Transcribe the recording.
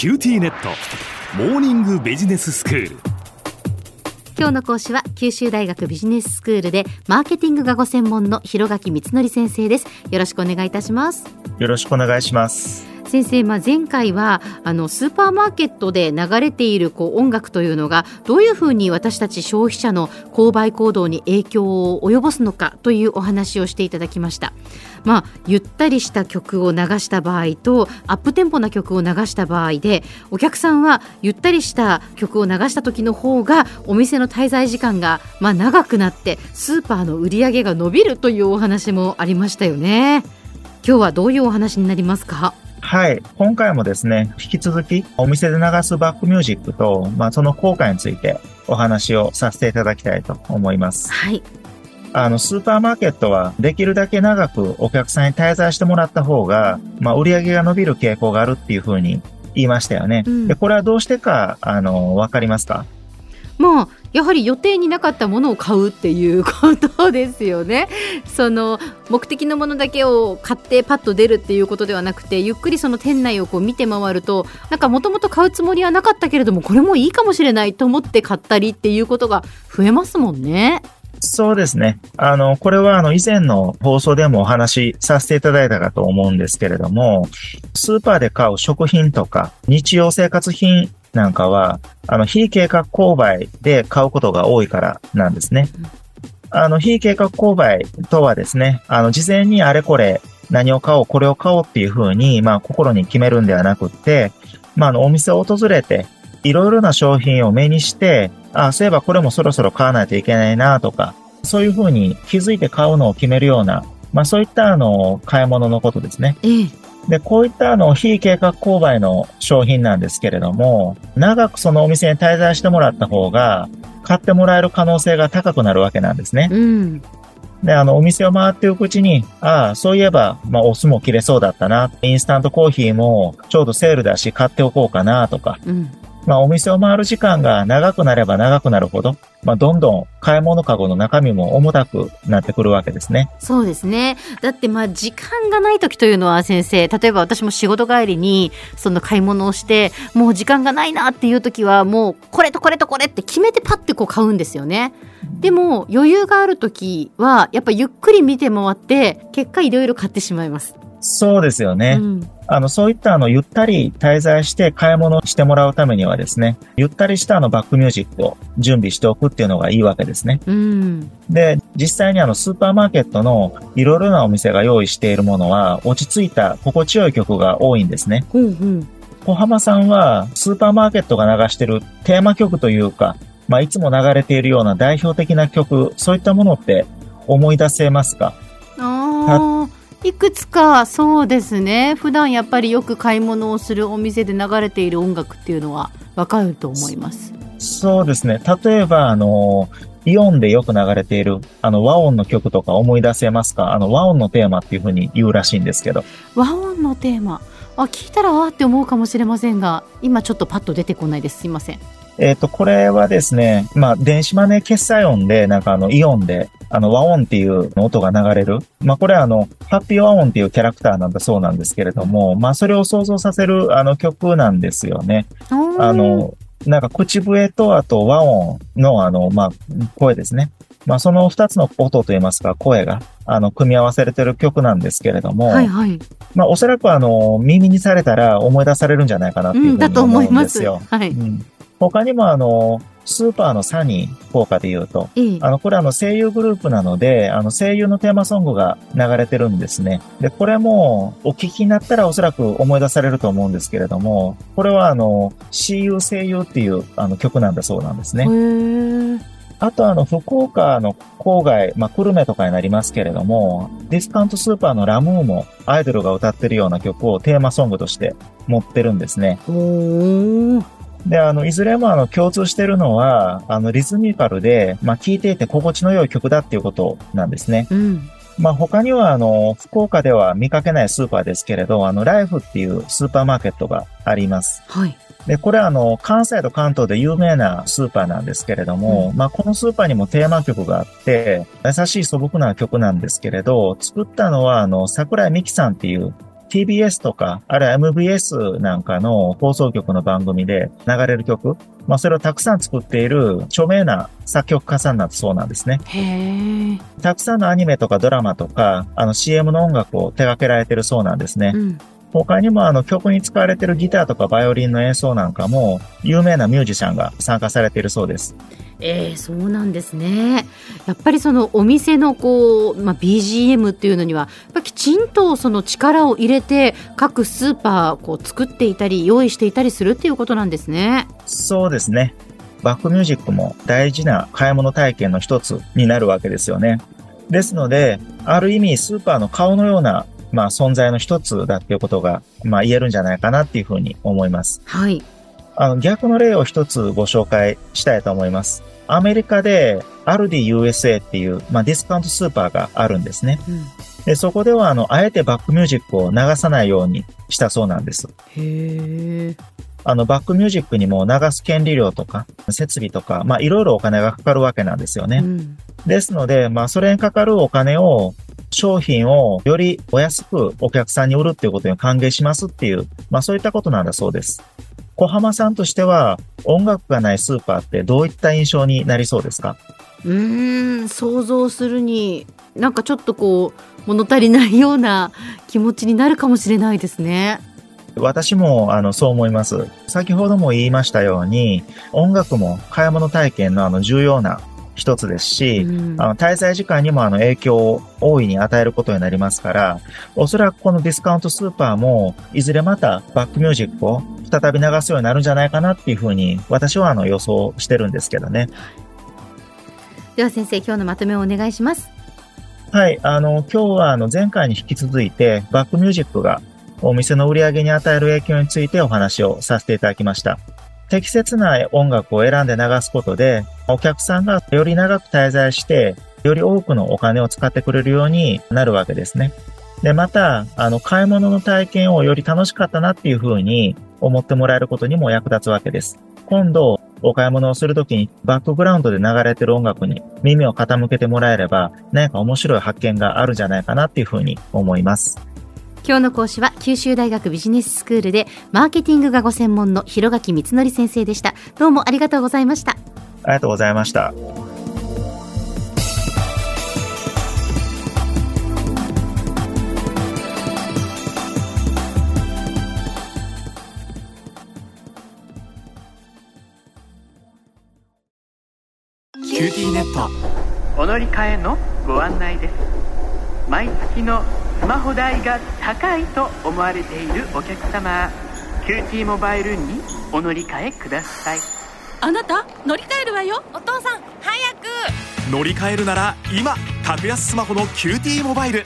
QTnet。モーニングビジネススクール。今日の講師は九州大学ビジネススクールでマーケティングがご専門の広垣光則先生です。よろしくお願いいたします。よろしくお願いします先生、まあ、前回はあのスーパーマーケットで流れているこう音楽というのがどういうふうに私たち消費者の購買行動に影響を及ぼすのかというお話をしていただきました。まあ、ゆったりした曲を流した場合とアップテンポな曲を流した場合でお客さんはゆったりした曲を流した時の方がお店の滞在時間がまあ長くなってスーパーの売り上げが伸びるというお話もありましたよね。今日はどういうお話になりますか？はい。今回もですね、引き続きお店で流すバックミュージックと、まあ、その効果についてお話をさせていただきたいと思います。はい。あの、スーパーマーケットはできるだけ長くお客さんに滞在してもらった方が、まあ、売り上げが伸びる傾向があるっていうふうに言いましたよね。うん、で、これはどうしてか、あの、わかりますか？まあやはり予定になかったものを買うっていうことですよね。その目的のものだけを買ってパッと出るっていうことではなくてゆっくりその店内をこう見て回るとなんかもともと買うつもりはなかったけれどもこれもいいかもしれないと思って買ったりっていうことが増えますもんね。そうですね。あの、これはあの以前の放送でもお話しさせていただいたかと思うんですけれども、スーパーで買う食品とか日用生活品なんかは、あの、非計画購買で買うことが多いからなんですね。あの、非計画購買とはですね、あの、事前にあれこれ何を買おう、これを買おうっていうふうに、まあ、心に決めるんではなくって、まあ、あの、お店を訪れて、いろいろな商品を目にして、あ、そういえばこれもそろそろ買わないといけないなとか、そういうふうに気づいて買うのを決めるような、まあ、そういったあの、買い物のことですね。ええで、こういったあの、非計画購買の商品なんですけれども、長くそのお店に滞在してもらった方が、買ってもらえる可能性が高くなるわけなんですね。うん。で、あの、お店を回っていくうちに、ああ、そういえば、まあ、お酢も切れそうだったな。インスタントコーヒーもちょうどセールだし買っておこうかなとか、うん、まあ、お店を回る時間が長くなれば長くなるほど、まあ、どんどん買い物かごの中身も重たくなってくるわけですね。そうですね。だってまあ時間がない時というのは先生、例えば私も仕事帰りにその買い物をして、もう時間がないなっていう時はもうこれとこれとこれって決めてパッてこう買うんですよね。でも余裕がある時はやっぱゆっくり見て回って結果いろいろ買ってしまいます。そうですよね。うん、あの、そういったあの、ゆったり滞在して買い物してもらうためにはですね、ゆったりしたあの、バックミュージックを準備しておくっていうのがいいわけですね。うん、で、実際にあの、スーパーマーケットのいろいろなお店が用意しているものは、落ち着いた心地よい曲が多いんですね。うんうん小浜さんは、スーパーマーケットが流してるテーマ曲というか、まあ、いつも流れているような代表的な曲、そういったものって思い出せますか？ああ。いくつかそうですね普段やっぱりよく買い物をするお店で流れている音楽っていうのはわかると思いますそうですね例えばあのイオンでよく流れている、あの、和音の曲とか思い出せますか？あの、和音のテーマっていうふうに言うらしいんですけど。和音のテーマあ、聞いたらわーって思うかもしれませんが、今ちょっとパッと出てこないです。すいません。えっ、ー、と、これはですね、まあ、電子マネー決済音で、なんかあの、イオンで、あの、和音っていう音が流れる。まあ、これはあの、ハッピー和音っていうキャラクターなんだそうなんですけれども、まあ、それを想像させる、あの、曲なんですよね。あの、なんか口笛とあと和音のあの、まあ、声ですね。まあ、その二つの音といいますか、声が、あの、組み合わせれてる曲なんですけれども、はいはい。まあ、おそらくあの、耳にされたら思い出されるんじゃないかなっていうふうに思うんですよ。うん、だと思います。はい。うん他にもあの、スーパーのサニー効果で言うと、あの、これあの声優グループなので、あの声優のテーマソングが流れてるんですね。で、これもお聞きになったらおそらく思い出されると思うんですけれども、これはあの、私有声優っていうあの曲なんだそうなんですね。あとあの、福岡の郊外、まあ、久留米とかになりますけれども、ディスカウントスーパーのラムーもアイドルが歌ってるような曲をテーマソングとして持ってるんですね。で、あの、いずれもあの、共通してるのは、あの、リズミカルで、まあ、聴いていて心地の良い曲だっていうことなんですね。うん。まあ、他には、あの、福岡では見かけないスーパーですけれど、あの、ライフっていうスーパーマーケットがあります。はい。で、これはあの、関西と関東で有名なスーパーなんですけれども、うん、まあ、このスーパーにもテーマ曲があって、優しい素朴な曲なんですけれど、作ったのはあの、桜井美樹さんっていう TBS とか、あるいは MBS なんかの放送局の番組で流れる曲、まあそれをたくさん作っている著名な作曲家さんだとそうなんですね。たくさんのアニメとかドラマとか、あの CM の音楽を手掛けられてるそうなんですね。うん。他にもあの曲に使われてるギターとかバイオリンの演奏なんかも有名なミュージシャンが参加されているそうです。えー、そうなんですね。やっぱりそのお店のこう、まあ、BGM っていうのには、やっぱきちんとその力を入れて各スーパーこう作っていたり用意していたりするっていうことなんですね。そうですね。バックミュージックも大事な買い物体験の一つになるわけですよね。ですので、ある意味スーパーの顔のような、まあ、存在の一つだっていうことが、まあ、言えるんじゃないかなっていうふうに思います。はい。あの、逆の例を一つご紹介したいと思います。アメリカで、アルディ USA っていう、まあ、ディスカウントスーパーがあるんですね。うん、で、そこでは、あの、あえてバックミュージックを流さないようにしたそうなんです。へえ。あの、バックミュージックにも流す権利料とか、設備とか、まあ、いろいろお金がかかるわけなんですよね。うん。ですので、まあ、それにかかるお金を、商品をよりお安くお客さんに売るっていうことに歓迎しますっていう、まあ、そういったことなんだそうです。小浜さんとしては、音楽がないスーパーってどういった印象になりそうですか？うーん、想像するに、なんかちょっとこう、物足りないような気持ちになるかもしれないですね。私も、あの、そう思います。先ほども言いましたように、音楽も買い物体験のあの、重要な一つですし、うんあの、滞在時間にもあの、影響を大いに与えることになりますから、おそらくこのディスカウントスーパーも、いずれまたバックミュージックを再び流すようになるんじゃないかなっていうふうに、私はあの、予想してるんですけどね。では先生、今日のまとめをお願いします。はい、あの、今日はあの、前回に引き続いて、バックミュージックがお店の売り上げに与える影響についてお話をさせていただきました。適切な音楽を選んで流すことで、お客さんがより長く滞在して、より多くのお金を使ってくれるようになるわけですね。で、また、あの、買い物の体験をより楽しかったなっていうふうに思ってもらえることにも役立つわけです。今度、お買い物をするときにバックグラウンドで流れてる音楽に耳を傾けてもらえれば、何か面白い発見があるんじゃないかなっていうふうに思います。今日の講師は九州大学ビジネススクールでマーケティングがご専門の広垣光則先生でした。どうもありがとうございました。ありがとうございました。 QTnet お乗り換えのご案内です毎月のスマホ代が高いと思われているお客様 QTモバイルにお乗り換えください。あなた乗り換えるわよ。お父さん早く。乗り換えるなら今格安スマホの QTモバイル